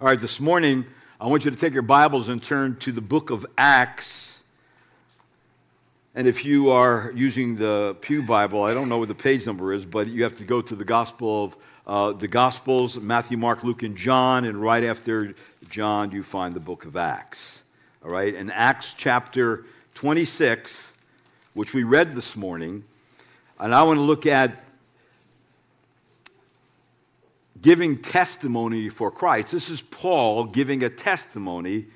All right, this morning, I want you to take your Bibles and turn to the book of Acts. And if you are using the Pew Bible, I don't know what the page number is, but you have to go to the Gospel of uh, the Gospels Matthew, Mark, Luke, and John. And right after John, you find the book of Acts. All right, in Acts chapter 26, which we read this morning, and I want to look at giving testimony for Christ. This is Paul giving a testimony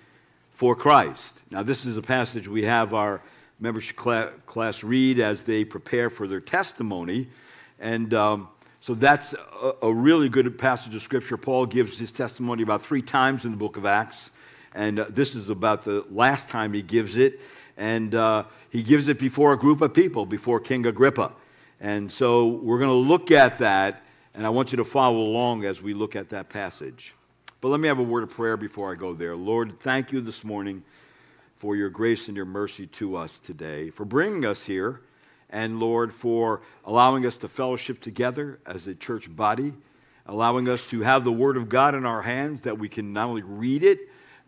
for Christ. Now, this is a passage we have our membership class read as they prepare for their testimony. And um, so that's a, a, really good passage of Scripture. Paul gives his testimony about three times in the book of Acts. And uh, this is about the last time he gives it. And uh, he gives it before a group of people, before King Agrippa. And so we're going to look at that and I want you to follow along as we look at that passage. But let me have a word of prayer before I go there. Lord, thank you this morning for your grace and your mercy to us today, for bringing us here, and Lord, for allowing us to fellowship together as a church body, allowing us to have the Word of God in our hands that we can not only read it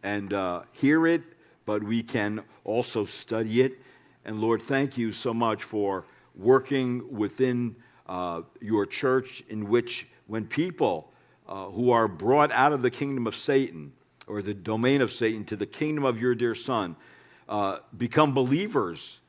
and uh, hear it, but we can also study it. And Lord, thank you so much for working within uh, your church, in which when people uh, who are brought out of the kingdom of Satan or the domain of Satan to the kingdom of your dear Son uh, become believers,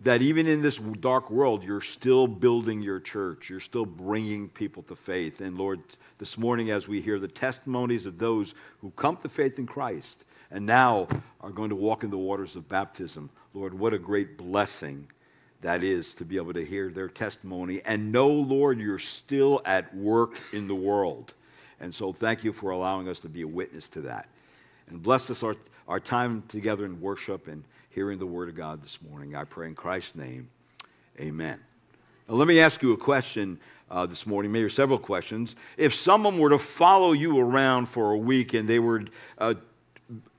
that even in this dark world, you're still building your church. You're still bringing people to faith. And Lord, this morning, as we hear the testimonies of those who come to faith in Christ and now are going to walk in the waters of baptism, Lord, what a great blessing that is to be able to hear their testimony and know, Lord, you're still at work in the world. And so thank you for allowing us to be a witness to that. And bless us our, our time together in worship and hearing the word of God this morning. I pray in Christ's name. Amen. Now, let me ask you a question uh, this morning, maybe several questions. If someone were to follow you around for a week and they were uh,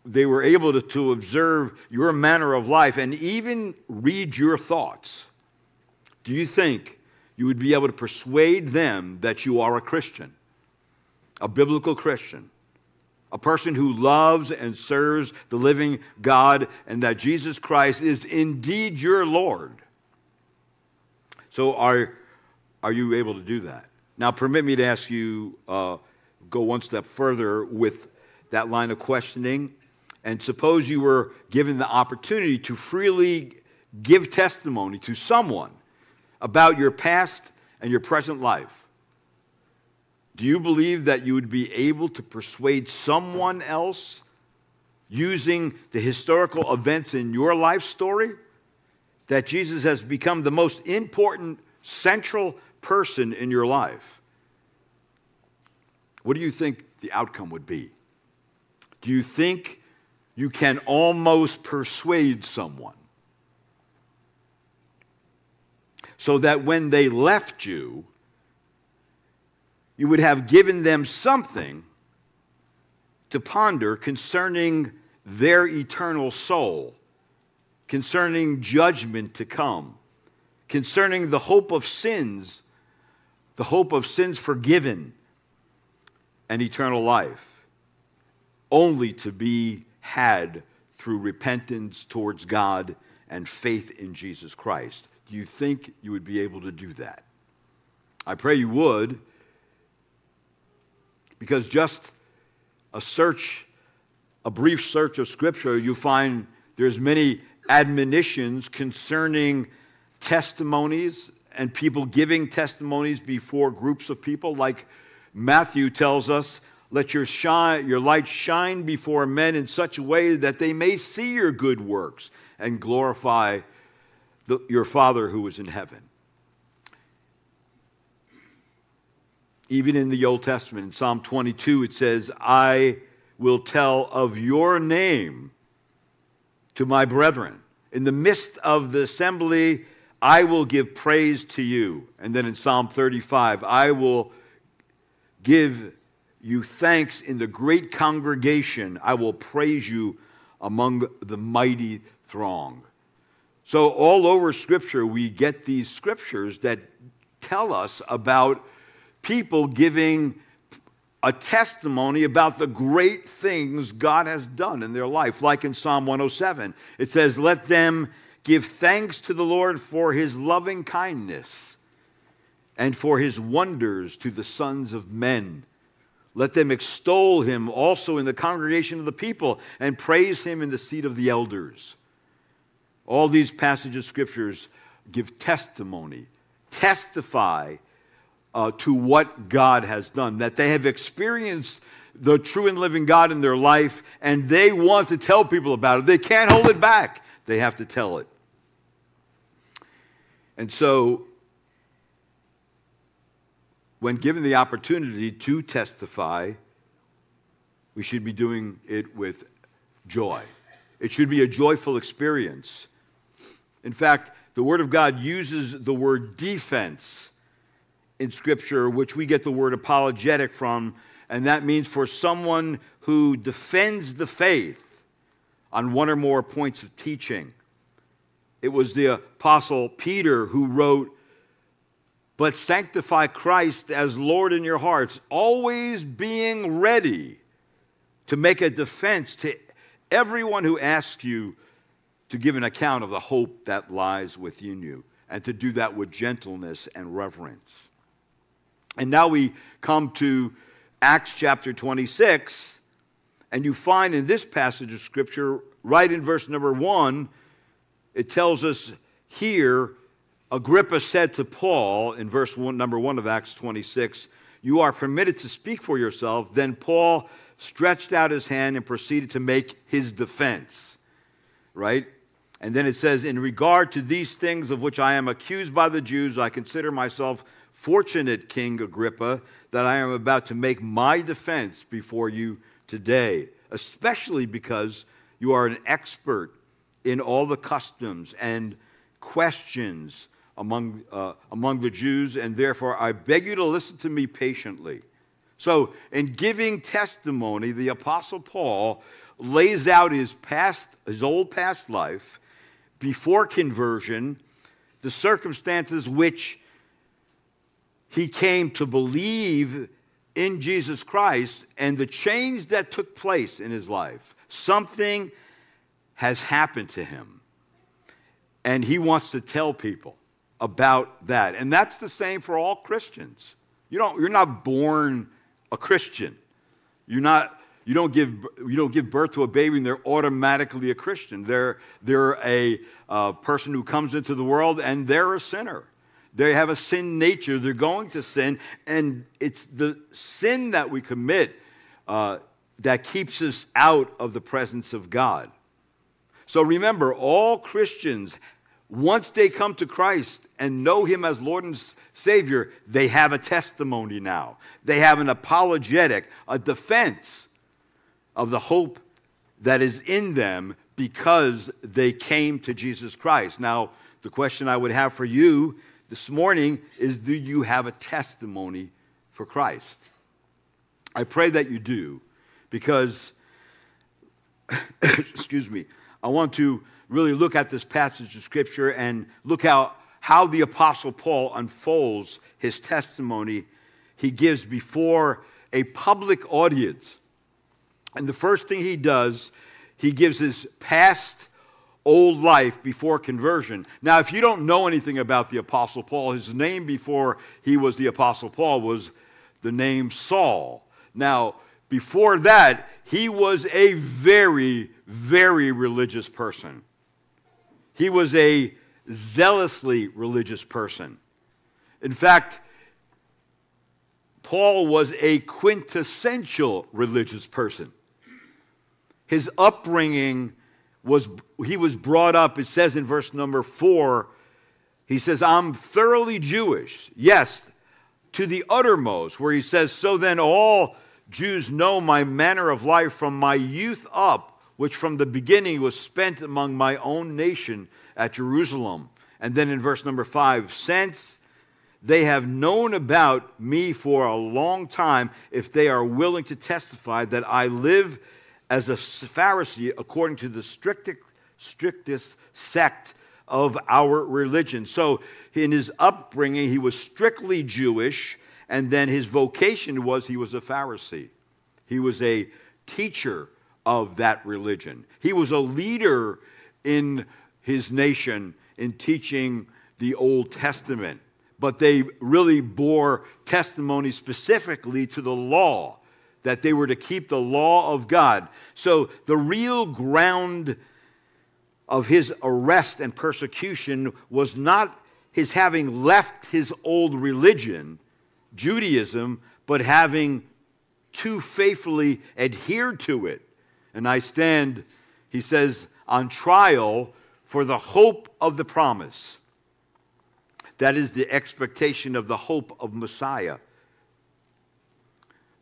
they were able to, to observe your manner of life and even read your thoughts, do you think you would be able to persuade them that you are a Christian, a biblical Christian, a person who loves and serves the living God, and that Jesus Christ is indeed your Lord? So, are, are you able to do that? Now, permit me to ask you, uh, go one step further with that line of questioning and suppose you were given the opportunity to freely give testimony to someone about your past and your present life, do you believe that you would be able to persuade someone else using the historical events in your life story that Jesus has become the most important, central person in your life? What do you think the outcome would be? Do you think you can almost persuade someone. So that when they left you, you would have given them something to ponder concerning their eternal soul, concerning judgment to come, concerning the hope of sins, the hope of sins forgiven, and eternal life, only to be had through repentance towards God and faith in Jesus Christ. Do you think you would be able to do that? I pray you would, because just a search, a brief search of Scripture, you find there's many admonitions concerning testimonies and people giving testimonies before groups of people, like Matthew tells us let your, shine, your light shine before men in such a way that they may see your good works and glorify the, your Father who is in heaven. Even in the Old Testament, in Psalm 22, it says, I will tell of your name to my brethren. In the midst of the assembly, I will give praise to you. And then in Psalm 35, I will give you thanks in the great congregation. I will praise you among the mighty throng. So, all over Scripture, we get these scriptures that tell us about people giving a testimony about the great things God has done in their life. Like in Psalm 107, it says, Let them give thanks to the Lord for his loving kindness and for his wonders to the sons of men. Let them extol him also in the congregation of the people and praise him in the seat of the elders. All these passages of scriptures give testimony, testify uh, to what God has done, that they have experienced the true and living God in their life, and they want to tell people about it. They can't hold it back, they have to tell it. And so, when given the opportunity to testify, we should be doing it with joy. It should be a joyful experience. In fact, the Word of God uses the word defense in Scripture, which we get the word apologetic from, and that means for someone who defends the faith on one or more points of teaching. It was the Apostle Peter who wrote, But sanctify Christ as Lord in your hearts, always being ready to make a defense to everyone who asks you to give an account of the hope that lies within you, and to do that with gentleness and reverence. And now we come to Acts chapter 26, and you find in this passage of Scripture, right in verse number one, it tells us here Agrippa said to Paul in verse one, number one of Acts 26, You are permitted to speak for yourself. Then Paul stretched out his hand and proceeded to make his defense. Right? And then it says, In regard to these things of which I am accused by the Jews, I consider myself fortunate, King Agrippa, that I am about to make my defense before you today, especially because you are an expert in all the customs and questions among, uh, among the Jews, and therefore I beg you to listen to me patiently. So, in giving testimony, the Apostle Paul lays out his past, his old past life, before conversion, the circumstances which he came to believe in Jesus Christ and the change that took place in his life. Something has happened to him. And he wants to tell people about that. And that's the same for all Christians. You don't, you're not born a Christian. You're not you don't give, you don't give birth to a baby and they're automatically a Christian. They're, they're a uh, person who comes into the world and they're a sinner. They have a sin nature. They're going to sin. And it's the sin that we commit uh, that keeps us out of the presence of God. So remember, all Christians, once they come to Christ and know Him as Lord and Savior, they have a testimony now. They have an apologetic, a defense of the hope that is in them because they came to Jesus Christ. Now, the question I would have for you this morning is do you have a testimony for Christ? I pray that you do because, excuse me, I want to really look at this passage of Scripture and look how, how the Apostle Paul unfolds his testimony he gives before a public audience. And the first thing he does, he gives his past old life before conversion. Now, if you don't know anything about the Apostle Paul, his name before he was the Apostle Paul was the name Saul. Now, before that, he was a very, very religious person. He was a zealously religious person. In fact, Paul was a quintessential religious person his upbringing was he was brought up it says in verse number 4 he says i'm thoroughly jewish yes to the uttermost where he says so then all jews know my manner of life from my youth up which from the beginning was spent among my own nation at jerusalem and then in verse number 5 since they have known about me for a long time if they are willing to testify that i live as a Pharisee according to the strictest, strictest sect of our religion. So, in his upbringing, he was strictly Jewish, And then his vocation was he was a Pharisee. He was a teacher of that religion. He was a leader in his nation in teaching the Old Testament. But they really bore testimony specifically to the law, that they were to keep the law of God. So the real ground of his arrest and persecution was not his having left his old religion, Judaism, but having too faithfully adhered to it. And I stand, he says, on trial for the hope of the promise. That is the expectation of the hope of Messiah.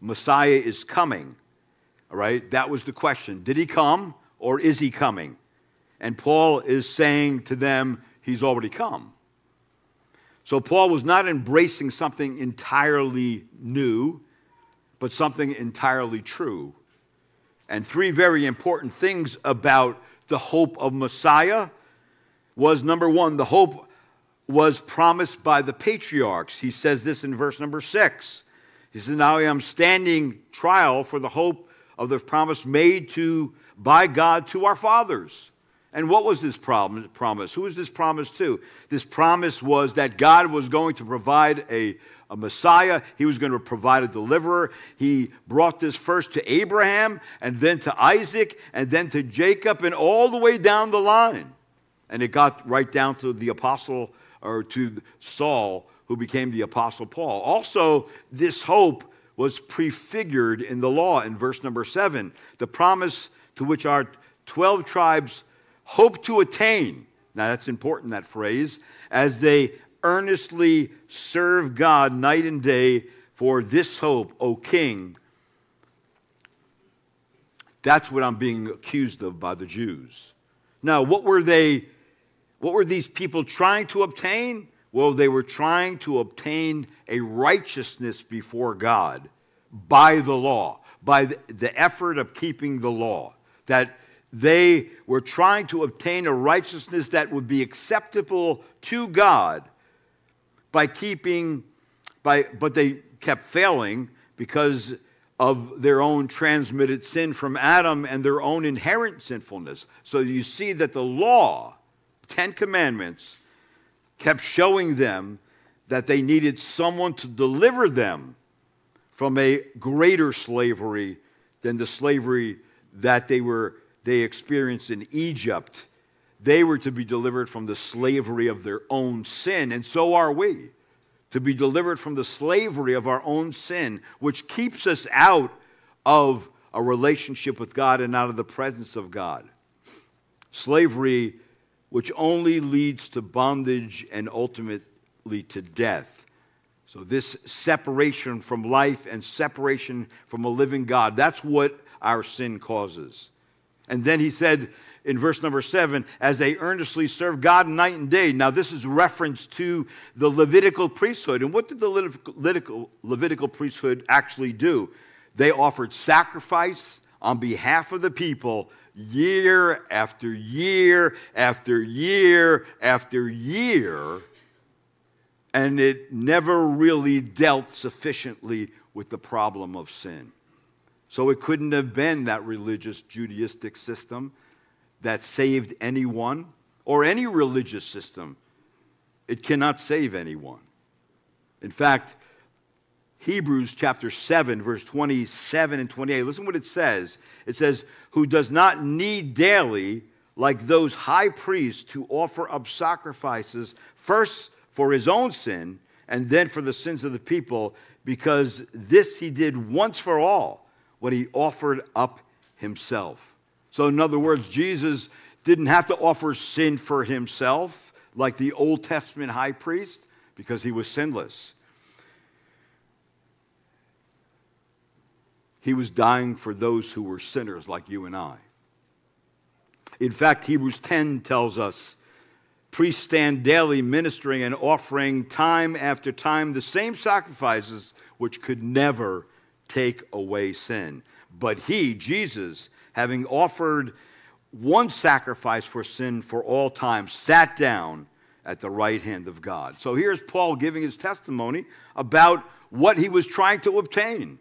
Messiah is coming, all right? That was the question. Did he come or is he coming? And Paul is saying to them, he's already come. So Paul was not embracing something entirely new, but something entirely true. And three very important things about the hope of Messiah was number one, the hope was promised by the patriarchs. He says this in verse number six. He says, Now I am standing trial for the hope of the promise made to by God to our fathers. And what was this promise? Who was this promise to? This promise was that God was going to provide a, a Messiah. He was going to provide a deliverer. He brought this first to Abraham, and then to Isaac, and then to Jacob, and all the way down the line. And it got right down to the apostle, or to Saul, who became the apostle Paul. Also, this hope was prefigured in the law in verse number seven. The promise to which our 12 tribes hope to attain. Now, that's important, that phrase, as they earnestly serve God night and day for this hope, O King. That's what I'm being accused of by the Jews. Now, what were they, what were these people trying to obtain? Well, they were trying to obtain a righteousness before God by the law, by the effort of keeping the law. That they were trying to obtain a righteousness that would be acceptable to God by keeping, by, but they kept failing because of their own transmitted sin from Adam and their own inherent sinfulness. So you see that the law, Ten Commandments, kept showing them that they needed someone to deliver them from a greater slavery than the slavery that they were they experienced in Egypt, they were to be delivered from the slavery of their own sin, and so are we. To be delivered from the slavery of our own sin, which keeps us out of a relationship with God and out of the presence of God. Slavery, which only leads to bondage and ultimately to death. So, this separation from life and separation from a living God, that's what our sin causes. And then he said in verse number seven, as they earnestly serve God night and day. Now, this is reference to the Levitical priesthood. And what did the Levitical, Levitical priesthood actually do? They offered sacrifice on behalf of the people year after year after year after year. And it never really dealt sufficiently with the problem of sin. So it couldn't have been that religious Judaistic system that saved anyone or any religious system. It cannot save anyone. In fact, Hebrews chapter 7, verse 27 and 28, listen what it says. It says, Who does not need daily, like those high priests, to offer up sacrifices, first for his own sin, and then for the sins of the people, because this he did once for all what he offered up himself. So, in other words, Jesus didn't have to offer sin for himself like the Old Testament high priest because he was sinless. He was dying for those who were sinners like you and I. In fact, Hebrews 10 tells us priests stand daily ministering and offering time after time the same sacrifices which could never take away sin. But he, Jesus, having offered one sacrifice for sin for all time, sat down at the right hand of God. So here's Paul giving his testimony about what he was trying to obtain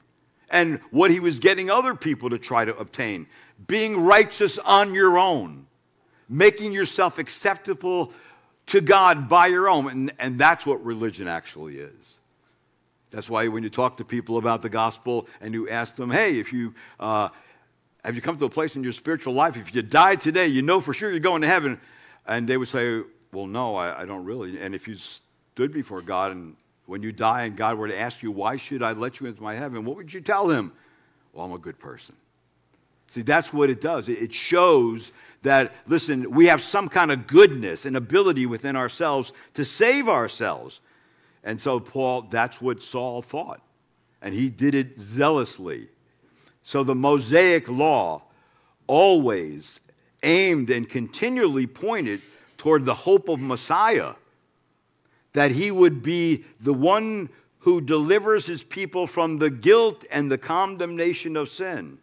and what he was getting other people to try to obtain. Being righteous on your own, making yourself acceptable to God by your own. And, and that's what religion actually is. That's why when you talk to people about the gospel and you ask them, hey, if you uh, have you come to a place in your spiritual life, if you die today, you know for sure you're going to heaven. And they would say, well, no, I, I don't really. And if you stood before God and when you die and God were to ask you, why should I let you into my heaven? What would you tell him? Well, I'm a good person. See, that's what it does. It shows that, listen, we have some kind of goodness and ability within ourselves to save ourselves. And so, Paul, that's what Saul thought. And he did it zealously. So, the Mosaic law always aimed and continually pointed toward the hope of Messiah, that he would be the one who delivers his people from the guilt and the condemnation of sin.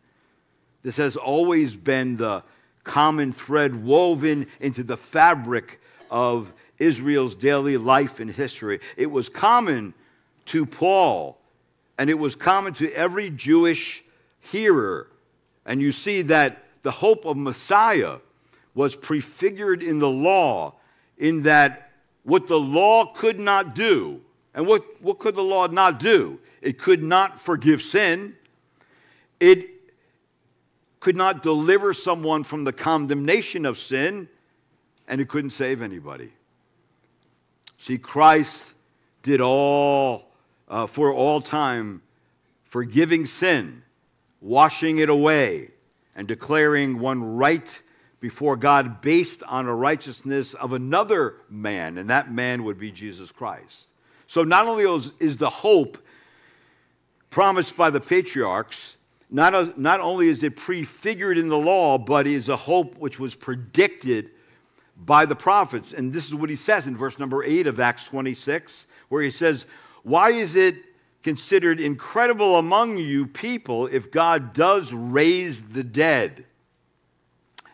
This has always been the common thread woven into the fabric of Israel's daily life and history. It was common to Paul, and it was common to every Jewish hearer. And you see that the hope of Messiah was prefigured in the law, in that what the law could not do, and what, what could the law not do? It could not forgive sin. It could not deliver someone from the condemnation of sin, and it couldn't save anybody. See, Christ did all uh, for all time, forgiving sin, washing it away, and declaring one right before God based on a righteousness of another man, and that man would be Jesus Christ. So not only is the hope promised by the patriarchs, not, a, not only is it prefigured in the law, but is a hope which was predicted by the prophets. And this is what he says in verse number 8 of Acts 26, where he says, Why is it considered incredible among you people if God does raise the dead?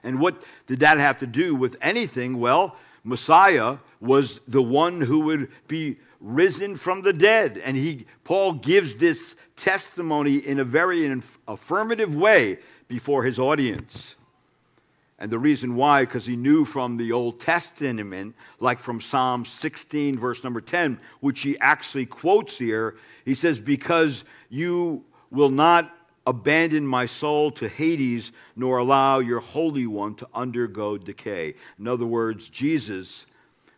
And what did that have to do with anything? Well, Messiah was the one who would be risen from the dead. And he, Paul gives this testimony in a very affirmative way before his audience. And the reason why, because he knew from the Old Testament, like from Psalm 16, verse number 10, which he actually quotes here, he says, Because you will not abandon my soul to Hades, nor allow your Holy One to undergo decay. In other words, Jesus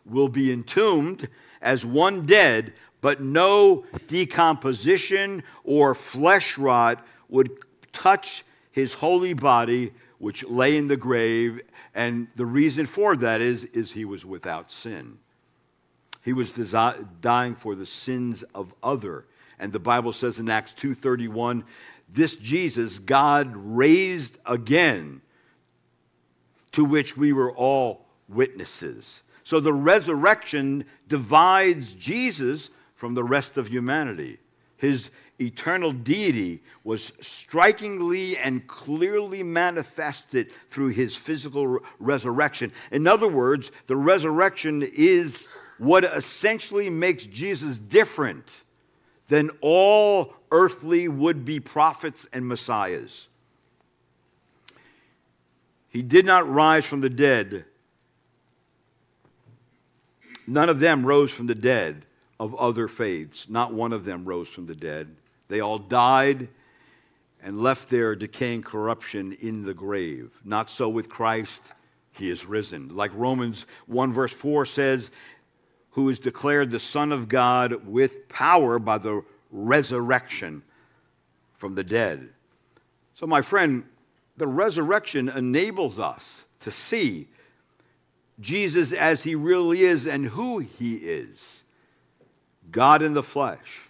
will be entombed as one dead, but no decomposition or flesh rot would touch his holy body, which lay in the grave. And the reason for that is, is he was without sin. He was desi- dying for the sins of other. And the Bible says in Acts 2:31, this Jesus God raised again, to which we were all witnesses. So the resurrection divides Jesus from the rest of humanity. His eternal deity was strikingly and clearly manifested through his physical resurrection. In other words, the resurrection is what essentially makes Jesus different than all earthly would be prophets and messiahs. He did not rise from the dead None of them rose from the dead of other faiths. Not one of them rose from the dead. They all died and left their decaying corruption in the grave. Not so with Christ, he is risen. Like Romans 1, verse 4 says, who is declared the Son of God with power by the resurrection from the dead. So, my friend, the resurrection enables us to see Jesus as he really is and who he is God in the flesh.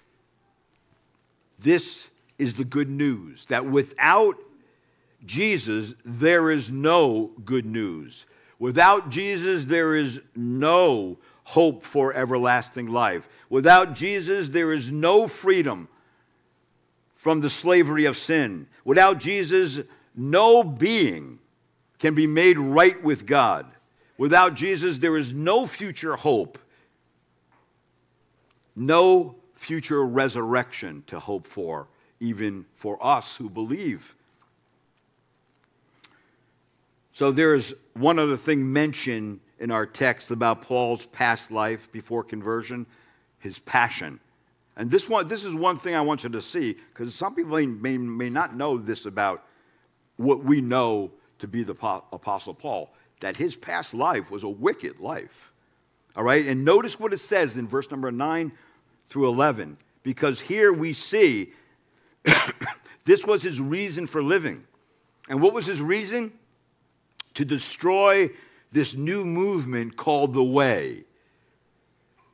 This is the good news that without Jesus, there is no good news. Without Jesus, there is no hope for everlasting life. Without Jesus, there is no freedom from the slavery of sin. Without Jesus, no being can be made right with God. Without Jesus, there is no future hope, no future resurrection to hope for, even for us who believe. So there's one other thing mentioned in our text about Paul's past life before conversion his passion. And this, one, this is one thing I want you to see, because some people may, may, not know this about what we know to be the Apostle Paul, that his past life was a wicked life. All right? And notice what it says in verse number 9 through 11, because here we see this was his reason for living. And what was his reason? To destroy this new movement called the Way,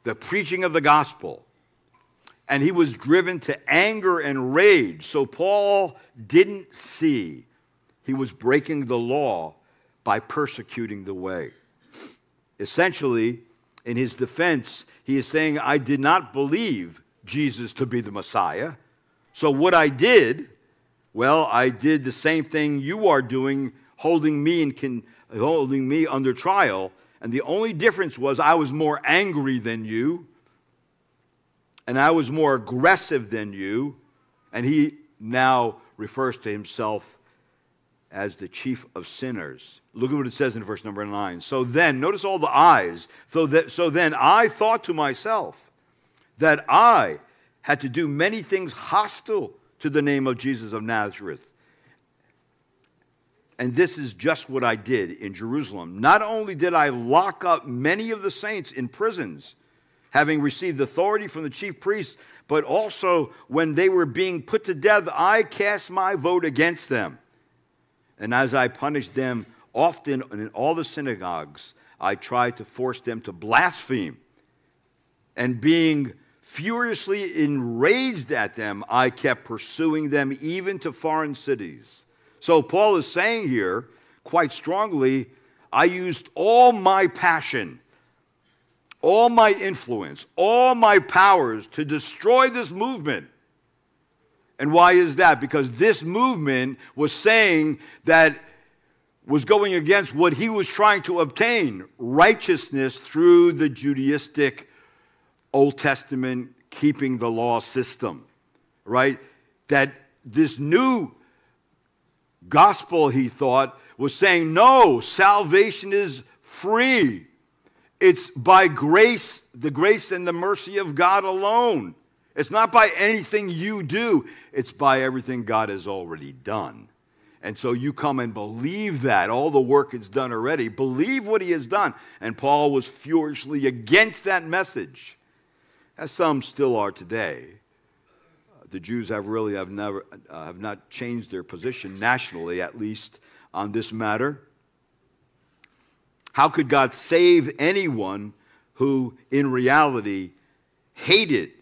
the preaching of the gospel. And he was driven to anger and rage. So Paul didn't see he was breaking the law by persecuting the way. Essentially, in his defense, he is saying, I did not believe Jesus to be the Messiah. So what I did, well, I did the same thing you are doing, holding me in con- holding me under trial. And the only difference was I was more angry than you, and I was more aggressive than you. And he now refers to himself as the chief of sinners. Look at what it says in verse number nine. So then, notice all the eyes. So, that, so then I thought to myself that I had to do many things hostile to the name of Jesus of Nazareth. And this is just what I did in Jerusalem. Not only did I lock up many of the saints in prisons, having received authority from the chief priests, but also when they were being put to death, I cast my vote against them. And as I punished them often in all the synagogues, I tried to force them to blaspheme. And being furiously enraged at them, I kept pursuing them even to foreign cities so Paul is saying here quite strongly I used all my passion, all my influence, all my powers to destroy this movement. And why is that? Because this movement was saying that was going against what he was trying to obtain righteousness through the Judaistic Old Testament keeping the law system, right? That this new gospel, he thought, was saying, no, salvation is free. It's by grace, the grace and the mercy of God alone. It's not by anything you do, it's by everything God has already done. And so you come and believe that. All the work is done already. Believe what he has done. And Paul was furiously against that message, as some still are today the Jews have really have never uh, have not changed their position nationally, at least on this matter. How could God save anyone who, in reality, hated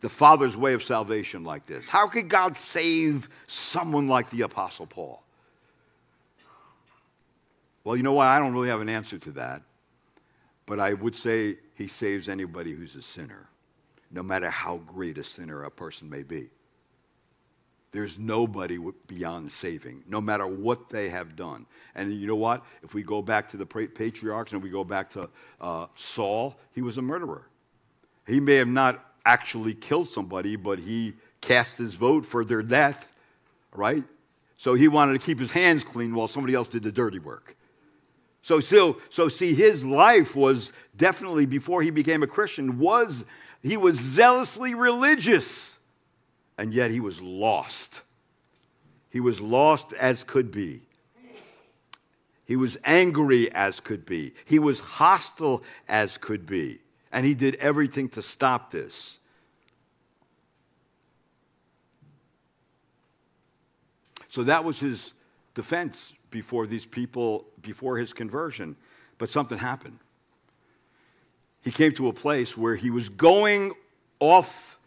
the Father's way of salvation like this? How could God save someone like the Apostle Paul? Well, you know what? I don't really have an answer to that. But I would say he saves anybody who's a sinner no matter how great a sinner a person may be. There's nobody beyond saving, no matter what they have done. And you know what? If we go back to the patriarchs and we go back to uh, Saul, he was a murderer. He may have not actually killed somebody, but he cast his vote for their death, right? So he wanted to keep his hands clean while somebody else did the dirty work. So, so, so see, his life was definitely, before he became a Christian, was he was zealously religious, and yet he was lost. He was lost as could be. He was angry as could be. He was hostile as could be. And he did everything to stop this. So that was his defense before these people, before his conversion. But something happened he came to a place where he was going off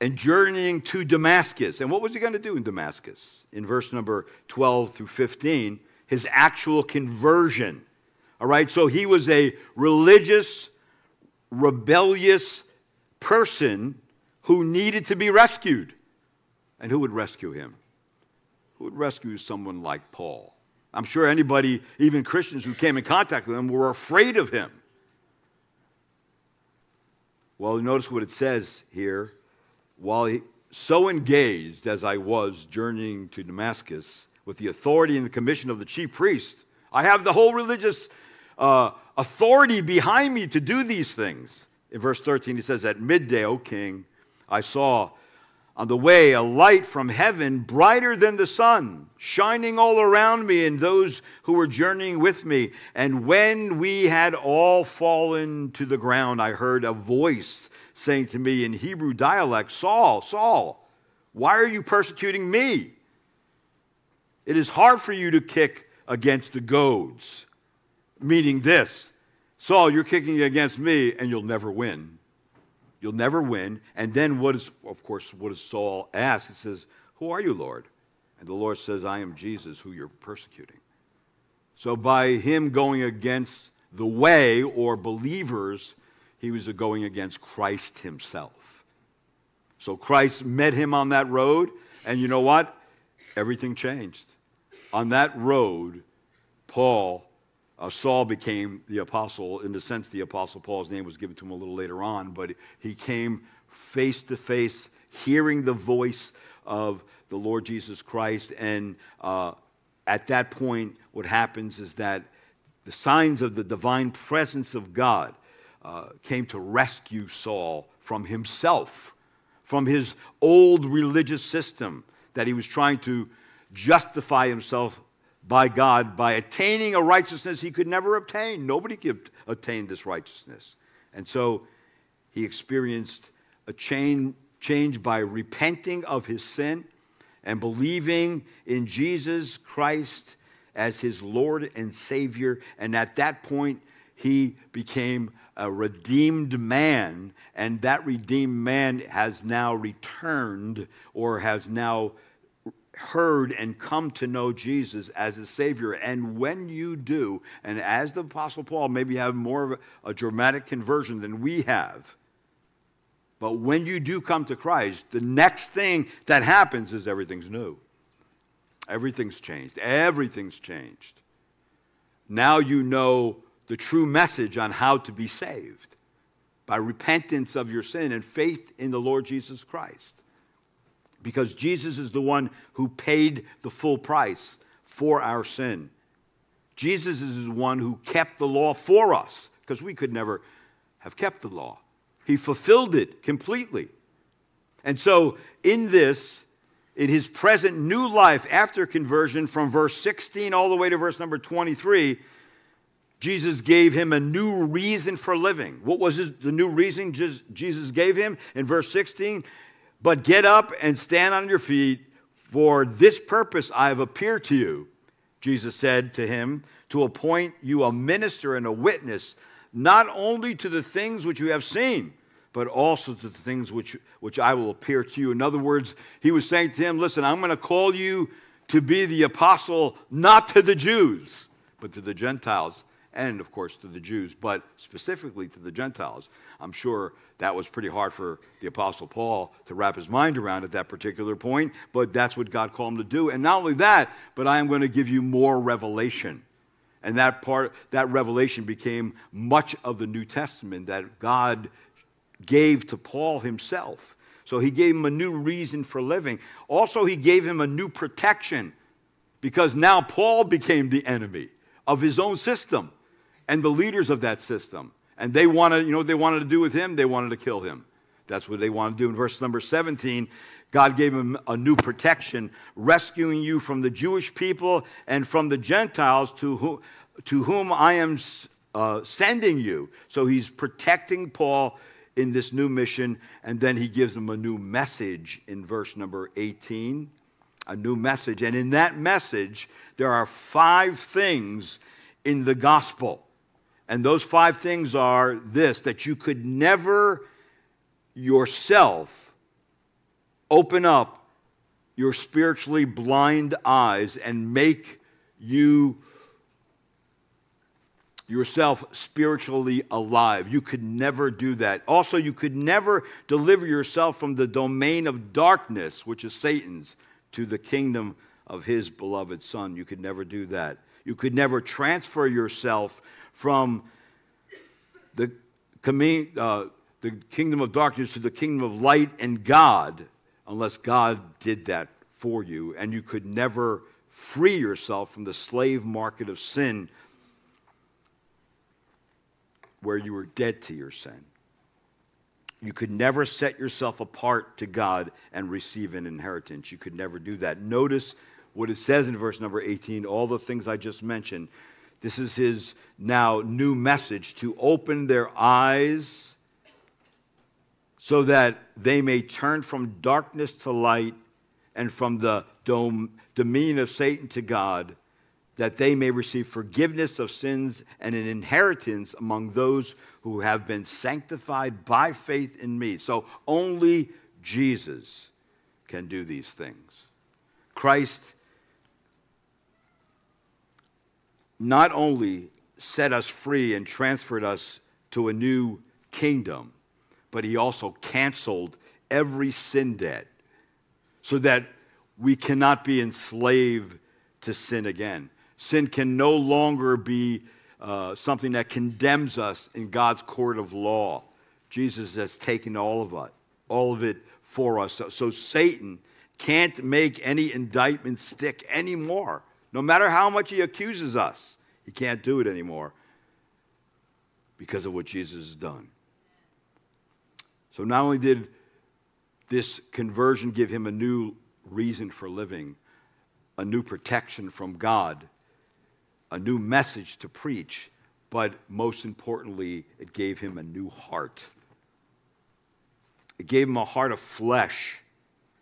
and journeying to Damascus. And what was he going to do in Damascus? In verse number 12 through 15, his actual conversion. All right, so he was a religious, rebellious person who needed to be rescued. And who would rescue him? Who would rescue someone like Paul? I'm sure anybody, even Christians who came in contact with him, were afraid of him. Well, notice what it says here. While he, so engaged as I was journeying to Damascus with the authority and the commission of the chief priest, I have the whole religious uh, authority behind me to do these things. In verse 13, he says, At midday, O king, I saw on the way a light from heaven brighter than the sun, shining all around me and those who were journeying with me. And when we had all fallen to the ground, I heard a voice saying to me in Hebrew dialect, Saul, Saul, why are you persecuting me? It is hard for you to kick against the goads. Meaning this Saul, you're kicking against me and you'll never win. You'll never win. And then what is, of course, what does Saul ask? He says, Who are you, Lord? And the Lord says, I am Jesus, who you're persecuting. So by him going against the way or believers, he was going against Christ himself. So Christ met him on that road, and you know what? Everything changed. On that road, Paul, uh, Saul became the apostle. In the sense, the apostle Paul's name was given to him a little later on, but he came face to face, hearing the voice of the Lord Jesus Christ. And uh, at that point, what happens is that the signs of the divine presence of God uh, came to rescue Saul from himself, from his old religious system that he was trying to justify himself by God by attaining a righteousness he could never obtain. Nobody could attain this righteousness. And so he experienced a change, change by repenting of his sin and believing in Jesus Christ as his Lord and Savior. And at that point, he became a redeemed man, and that redeemed man has now returned or has now heard and come to know Jesus as a Savior. And when you do, and as the Apostle Paul maybe have more of a, a dramatic conversion than we have, but when you do come to Christ, the next thing that happens is everything's new. Everything's changed. Everything's changed. Now you know the true message on how to be saved by repentance of your sin and faith in the Lord Jesus Christ. Because Jesus is the one who paid the full price for our sin. Jesus is the one who kept the law for us because we could never have kept the law. He fulfilled it completely. And so, in this, in his present new life after conversion, from verse 16 all the way to verse number 23, Jesus gave him a new reason for living. What was his, the new reason Jesus gave him? In verse 16, but get up and stand on your feet, for this purpose I have appeared to you, Jesus said to him, to appoint you a minister and a witness, not only to the things which you have seen, but also to the things which, which I will appear to you. In other words, he was saying to him, Listen, I'm going to call you to be the apostle not to the Jews, but to the Gentiles, and of course to the Jews, but specifically to the Gentiles. I'm sure that was pretty hard for the apostle Paul to wrap his mind around at that particular point, but that's what God called him to do. And not only that, but I am going to give you more revelation. And that part, that revelation became much of the New Testament that God gave to Paul himself. So he gave him a new reason for living. Also, he gave him a new protection because now Paul became the enemy of his own system and the leaders of that system. And they wanted, you know what they wanted to do with him? They wanted to kill him. That's what they wanted to do. In verse number 17, God gave him a new protection, rescuing you from the Jewish people and from the Gentiles to, who, to whom I am uh, sending you. So he's protecting Paul in this new mission, and then he gives him a new message in verse number 18. A new message. And in that message, there are five things in the gospel. And those five things are this that you could never yourself open up your spiritually blind eyes and make you yourself spiritually alive. You could never do that. Also, you could never deliver yourself from the domain of darkness, which is Satan's, to the kingdom of his beloved Son. You could never do that. You could never transfer yourself from the, uh, the kingdom of darkness to the kingdom of light and God unless God did that for you. And you could never free yourself from the slave market of sin where you were dead to your sin. You could never set yourself apart to God and receive an inheritance. You could never do that. Notice what it says in verse number 18, all the things I just mentioned. This is his now new message to open their eyes so that they may turn from darkness to light and from the dom- dominion of Satan to God, that they may receive forgiveness of sins and an inheritance among those who have been sanctified by faith in me. So only Jesus can do these things. Christ not only set us free and transferred us to a new kingdom, but he also canceled every sin debt so that we cannot be enslaved to sin again. Sin can no longer be uh, something that condemns us in God's court of law. Jesus has taken all of it, all of it for us. So, so Satan can't make any indictment stick anymore no matter how much he accuses us, he can't do it anymore because of what Jesus has done. So not only did this conversion give him a new reason for living, a new protection from God, a new message to preach, but most importantly, it gave him a new heart. It gave him a heart of flesh.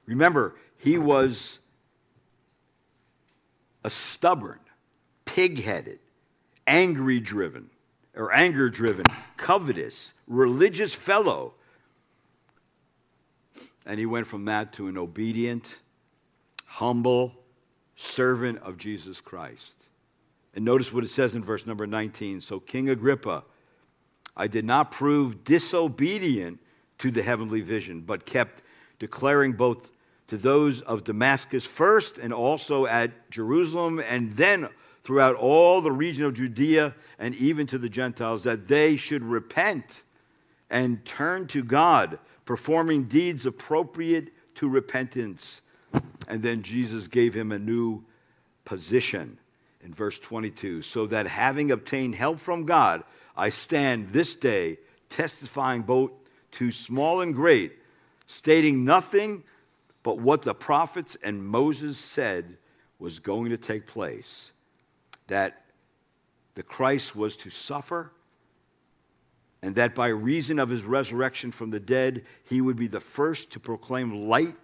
Remember, he was a stubborn, pig headed, angry driven, or anger driven, covetous, religious fellow. And he went from that to an obedient, humble servant of Jesus Christ. And notice what it says in verse number 19. So, King Agrippa, I did not prove disobedient to the heavenly vision, but kept declaring both to those of Damascus first and also at Jerusalem and then throughout all the region of Judea and even to the Gentiles that they should repent and turn to God, performing deeds appropriate to repentance. And then Jesus gave him a new position in verse 22 so that having obtained help from God, I stand this day testifying both to small and great, stating nothing but what the prophets and Moses said was going to take place that the Christ was to suffer, and that by reason of his resurrection from the dead, he would be the first to proclaim light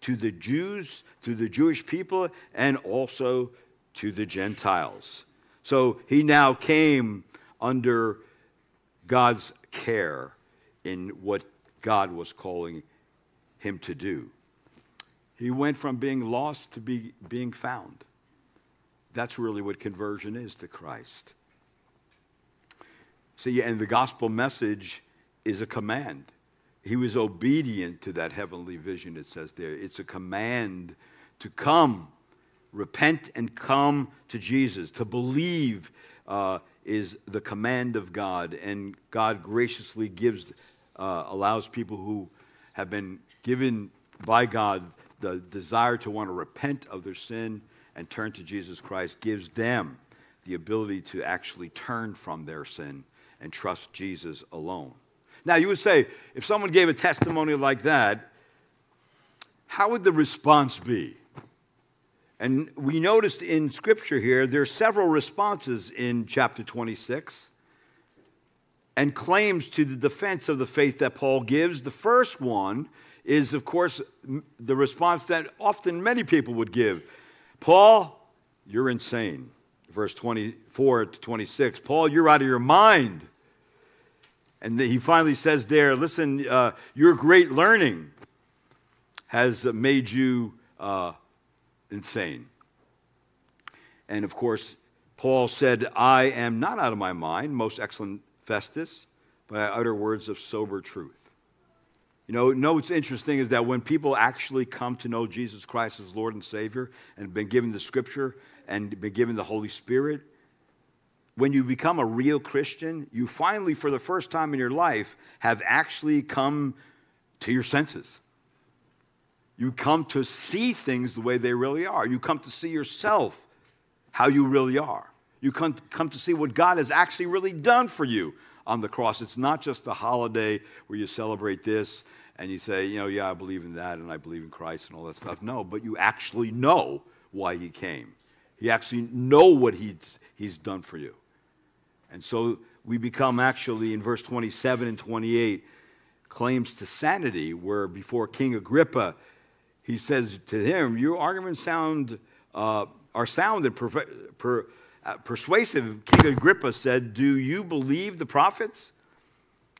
to the Jews, to the Jewish people, and also to the Gentiles. So he now came under God's care in what God was calling him to do. He went from being lost to be, being found. That's really what conversion is to Christ. See, and the gospel message is a command. He was obedient to that heavenly vision, it says there. It's a command to come, repent and come to Jesus. To believe uh, is the command of God, and God graciously gives, uh, allows people who have been given by God the desire to want to repent of their sin and turn to Jesus Christ gives them the ability to actually turn from their sin and trust Jesus alone. Now, you would say, if someone gave a testimony like that, how would the response be? And we noticed in Scripture here, there are several responses in chapter 26 and claims to the defense of the faith that Paul gives. The first one is, of course, the response that often many people would give Paul, you're insane. Verse 24 to 26. Paul, you're out of your mind. And he finally says there, listen, uh, your great learning has made you uh, insane. And of course, Paul said, I am not out of my mind, most excellent Festus, but I utter words of sober truth. You know, know what's interesting is that when people actually come to know Jesus Christ as Lord and Savior and been given the scripture and been given the Holy Spirit, when you become a real Christian, you finally, for the first time in your life, have actually come to your senses. You come to see things the way they really are. You come to see yourself how you really are. You come, come to see what God has actually really done for you on the cross. It's not just a holiday where you celebrate this and you say, you know, yeah, I believe in that and I believe in Christ and all that stuff. No, but you actually know why he came. You actually know what he's, he's done for you. And so we become actually in verse 27 and 28 claims to sanity, where before King Agrippa, he says to him, Your arguments sound, uh, are sound and per, per, uh, persuasive. King Agrippa said, Do you believe the prophets?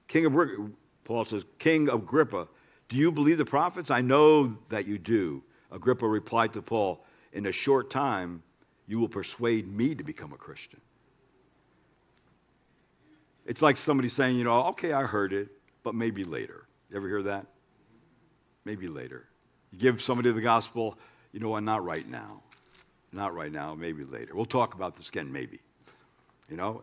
King Agrippa, Paul says, King Agrippa, do you believe the prophets? I know that you do. Agrippa replied to Paul, In a short time, you will persuade me to become a Christian. It's like somebody saying, you know, okay, I heard it, but maybe later. You ever hear that? Maybe later. You give somebody the gospel, you know what, not right now. Not right now, maybe later. We'll talk about this again, maybe. You know?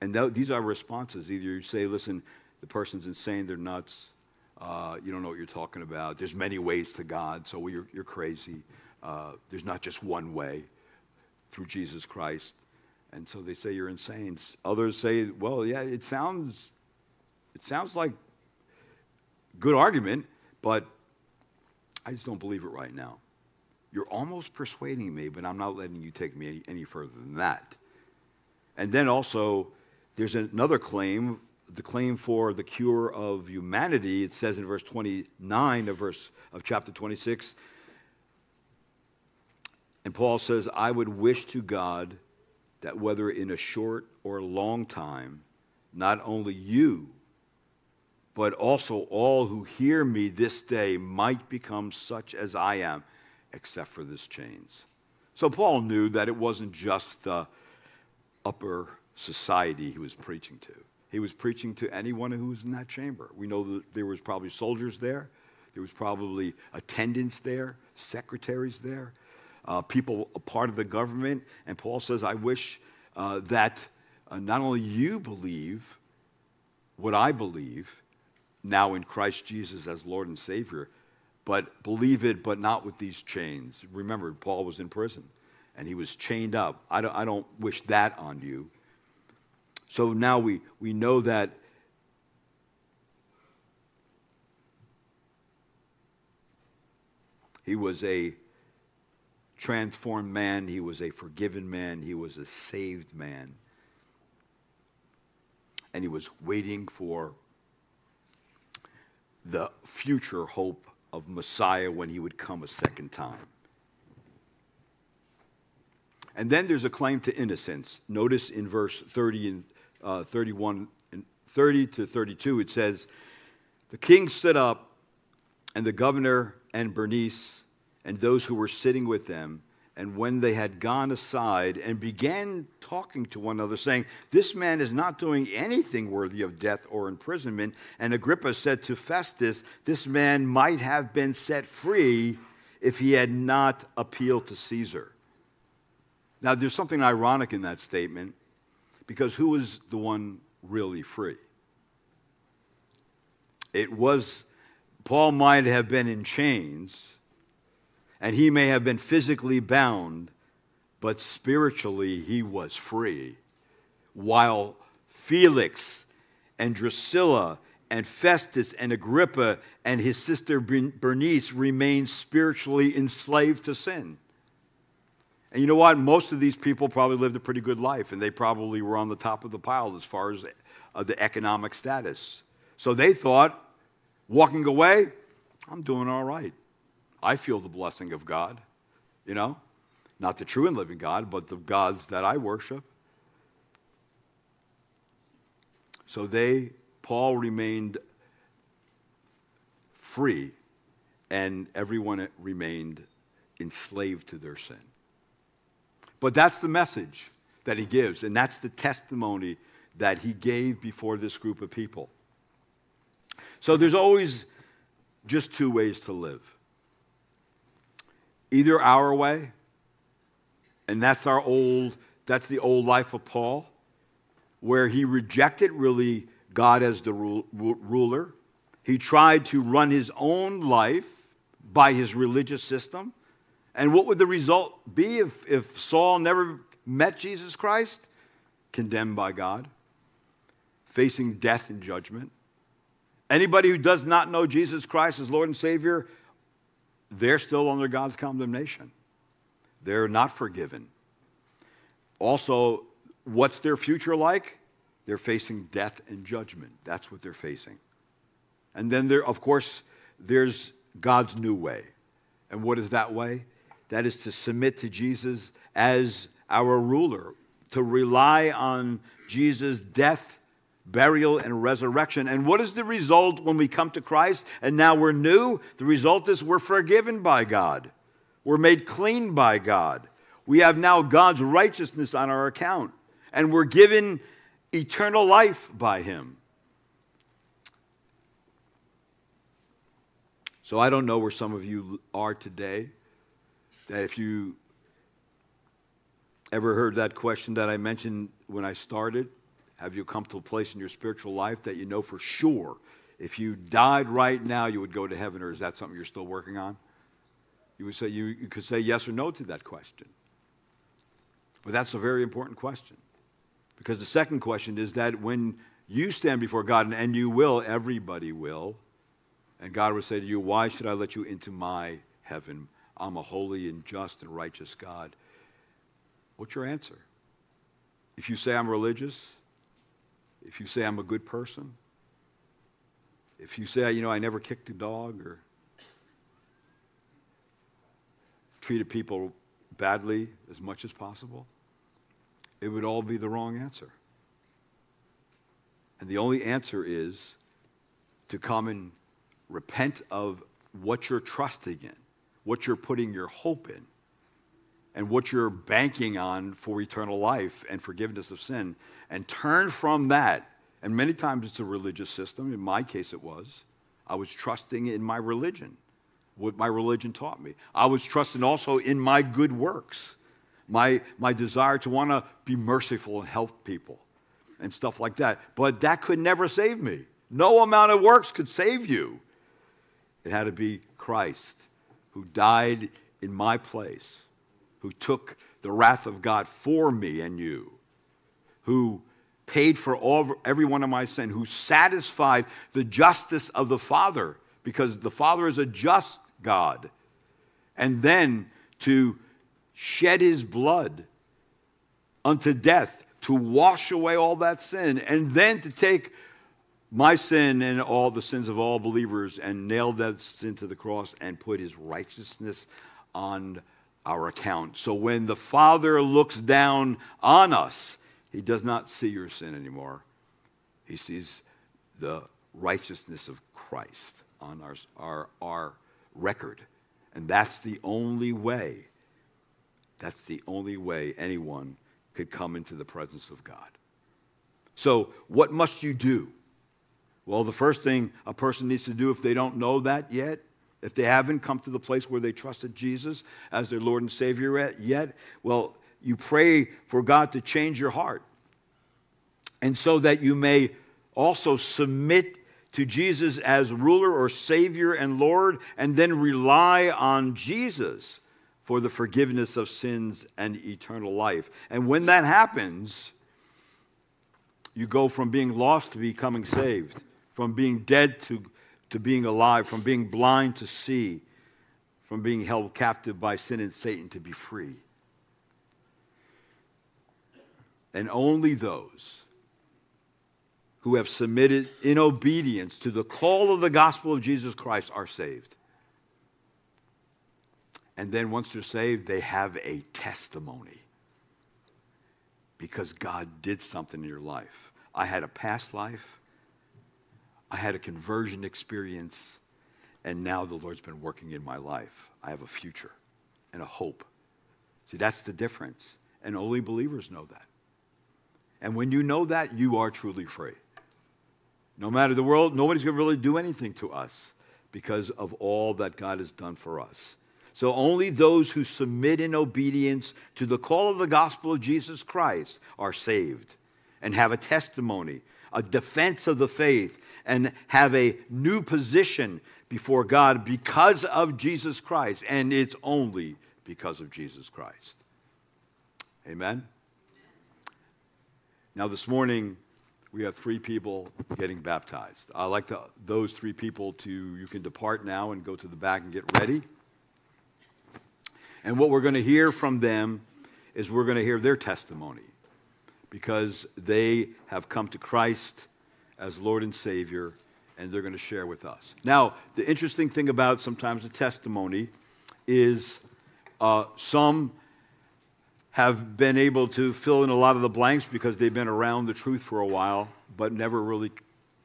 And th- these are responses. Either you say, listen, the person's insane, they're nuts, uh, you don't know what you're talking about. There's many ways to God, so you're, you're crazy. Uh, there's not just one way through Jesus Christ. And so they say you're insane. Others say, well, yeah, it sounds, it sounds like good argument, but I just don't believe it right now. You're almost persuading me, but I'm not letting you take me any, further than that. And then also, there's another claim the claim for the cure of humanity, it says in verse 29 of verse of chapter 26, and Paul says, I would wish to God that whether in a short or long time, not only you, but also all who hear me this day might become such as I am, except for this chains. So Paul knew that it wasn't just the upper society he was preaching to. He was preaching to anyone who was in that chamber. We know that there was probably soldiers there. There was probably attendants there, secretaries there, uh, people a part of the government. And Paul says, I wish uh, that uh, not only you believe what I believe now in Christ Jesus as Lord and Savior, but believe it, but not with these chains. Remember, Paul was in prison and he was chained up. I don't, I don't wish that on you. So now we, we know that he was a transformed man, he was a forgiven man, he was a saved man. And he was waiting for the future hope of Messiah when he would come a second time. And then there's a claim to innocence. Notice in verse 30 and uh, 31 and 30 to 32, it says, The king stood up, and the governor and Bernice and those who were sitting with them, and when they had gone aside and began talking to one another, saying, This man is not doing anything worthy of death or imprisonment. And Agrippa said to Festus, This man might have been set free if he had not appealed to Caesar. Now, there's something ironic in that statement because who was the one really free? It was, Paul might have been in chains, and he may have been physically bound, but spiritually he was free. While Felix and Drusilla and Festus and Agrippa and his sister Bernice remained spiritually enslaved to sin. And you know what? Most of these people probably lived a pretty good life, and they probably were on the top of the pile as far as the economic status. So they thought, walking away, I'm doing all right. I feel the blessing of God, you know? Not the true and living God, but the gods that I worship. So they, Paul remained free, and everyone remained enslaved to their sin. But that's the message that he gives, and that's the testimony that he gave before this group of people. So there's always just two ways to live either our way, and that's our old, that's the old life of Paul, where he rejected really God as the ruler. He tried to run his own life by his religious system. And what would the result be if, if Saul never met Jesus Christ? Condemned by God, facing death and judgment. Anybody who does not know Jesus Christ as Lord and Savior, they're still under God's condemnation. They're not forgiven. Also, what's their future like? They're facing death and judgment. That's what they're facing. And then there, of course, there's God's new way. And what is that way? That is to submit to Jesus as our ruler, to rely on Jesus' death, burial, and resurrection. And what is the result when we come to Christ and now we're new? The result is we're forgiven by God, we're made clean by God. We have now God's righteousness on our account, and we're given eternal life by Him. So I don't know where some of you are today. That if you ever heard that question that I mentioned when I started, have you come to a place in your spiritual life that you know for sure if you died right now you would go to heaven, or is that something you're still working on? You would say you, you could say yes or no to that question. But that's a very important question. Because the second question is that when you stand before God, and you will, everybody will, and God will say to you, Why should I let you into my heaven? I'm a holy and just and righteous God. What's your answer? If you say I'm religious, if you say I'm a good person, if you say, you know, I never kicked a dog or treated people badly as much as possible, it would all be the wrong answer. And the only answer is to come and repent of what you're trusting in, what you're putting your hope in, and what you're banking on for eternal life and forgiveness of sin, and turn from that. And many times it's a religious system. In my case, it was. I was trusting in my religion, what my religion taught me. I was trusting also in my good works, my, my desire to want to be merciful and help people and stuff like that. But that could never save me. No amount of works could save you. It had to be Christ who died in my place, who took the wrath of God for me and you, who paid for all, every one of my sin, who satisfied the justice of the Father, because the Father is a just God. And then to shed his blood unto death to wash away all that sin, and then to take my sin and all the sins of all believers and nailed that sin to the cross and put his righteousness on our account. So when the Father looks down on us, he does not see your sin anymore. He sees the righteousness of Christ on our, our, our record. And that's the only way, that's the only way anyone could come into the presence of God. So, what must you do? Well, the first thing a person needs to do if they don't know that yet, if they haven't come to the place where they trusted Jesus as their Lord and Savior yet, well, you pray for God to change your heart. And so that you may also submit to Jesus as ruler or Savior and Lord, and then rely on Jesus for the forgiveness of sins and eternal life. And when that happens, you go from being lost to becoming saved from being dead to, to being alive, from being blind to see, from being held captive by sin and Satan to be free. And only those who have submitted in obedience to the call of the gospel of Jesus Christ are saved. And then once they're saved, they have a testimony because God did something in your life. I had a past life. I had a conversion experience, and now the Lord's been working in my life. I have a future and a hope. See, that's the difference. And only believers know that. And when you know that, you are truly free. No matter the world, nobody's going to really do anything to us because of all that God has done for us. So only those who submit in obedience to the call of the gospel of Jesus Christ are saved. and have a testimony, a defense of the faith, and have a new position before God because of Jesus Christ. And it's only because of Jesus Christ. Amen? Now, this morning, we have three people getting baptized. I'd like to, those three people to, you can depart now and go to the back and get ready. And what we're going to hear from them is we're going to hear their testimony because they have come to Christ as Lord and Savior and they're going to share with us. Now, the interesting thing about sometimes a testimony is uh, some have been able to fill in a lot of the blanks because they've been around the truth for a while, but never really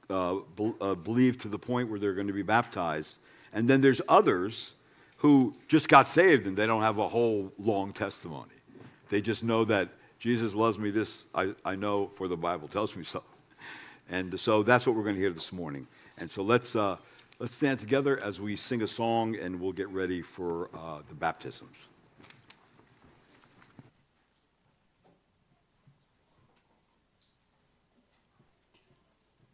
uh, uh, believed to the point where they're going to be baptized. And then there's others who just got saved and they don't have a whole long testimony. They just know that Jesus loves me, this I, I know, for the Bible tells me so. And so that's what we're going to hear this morning. And so let's, uh, let's stand together as we sing a song and we'll get ready for uh, the baptisms.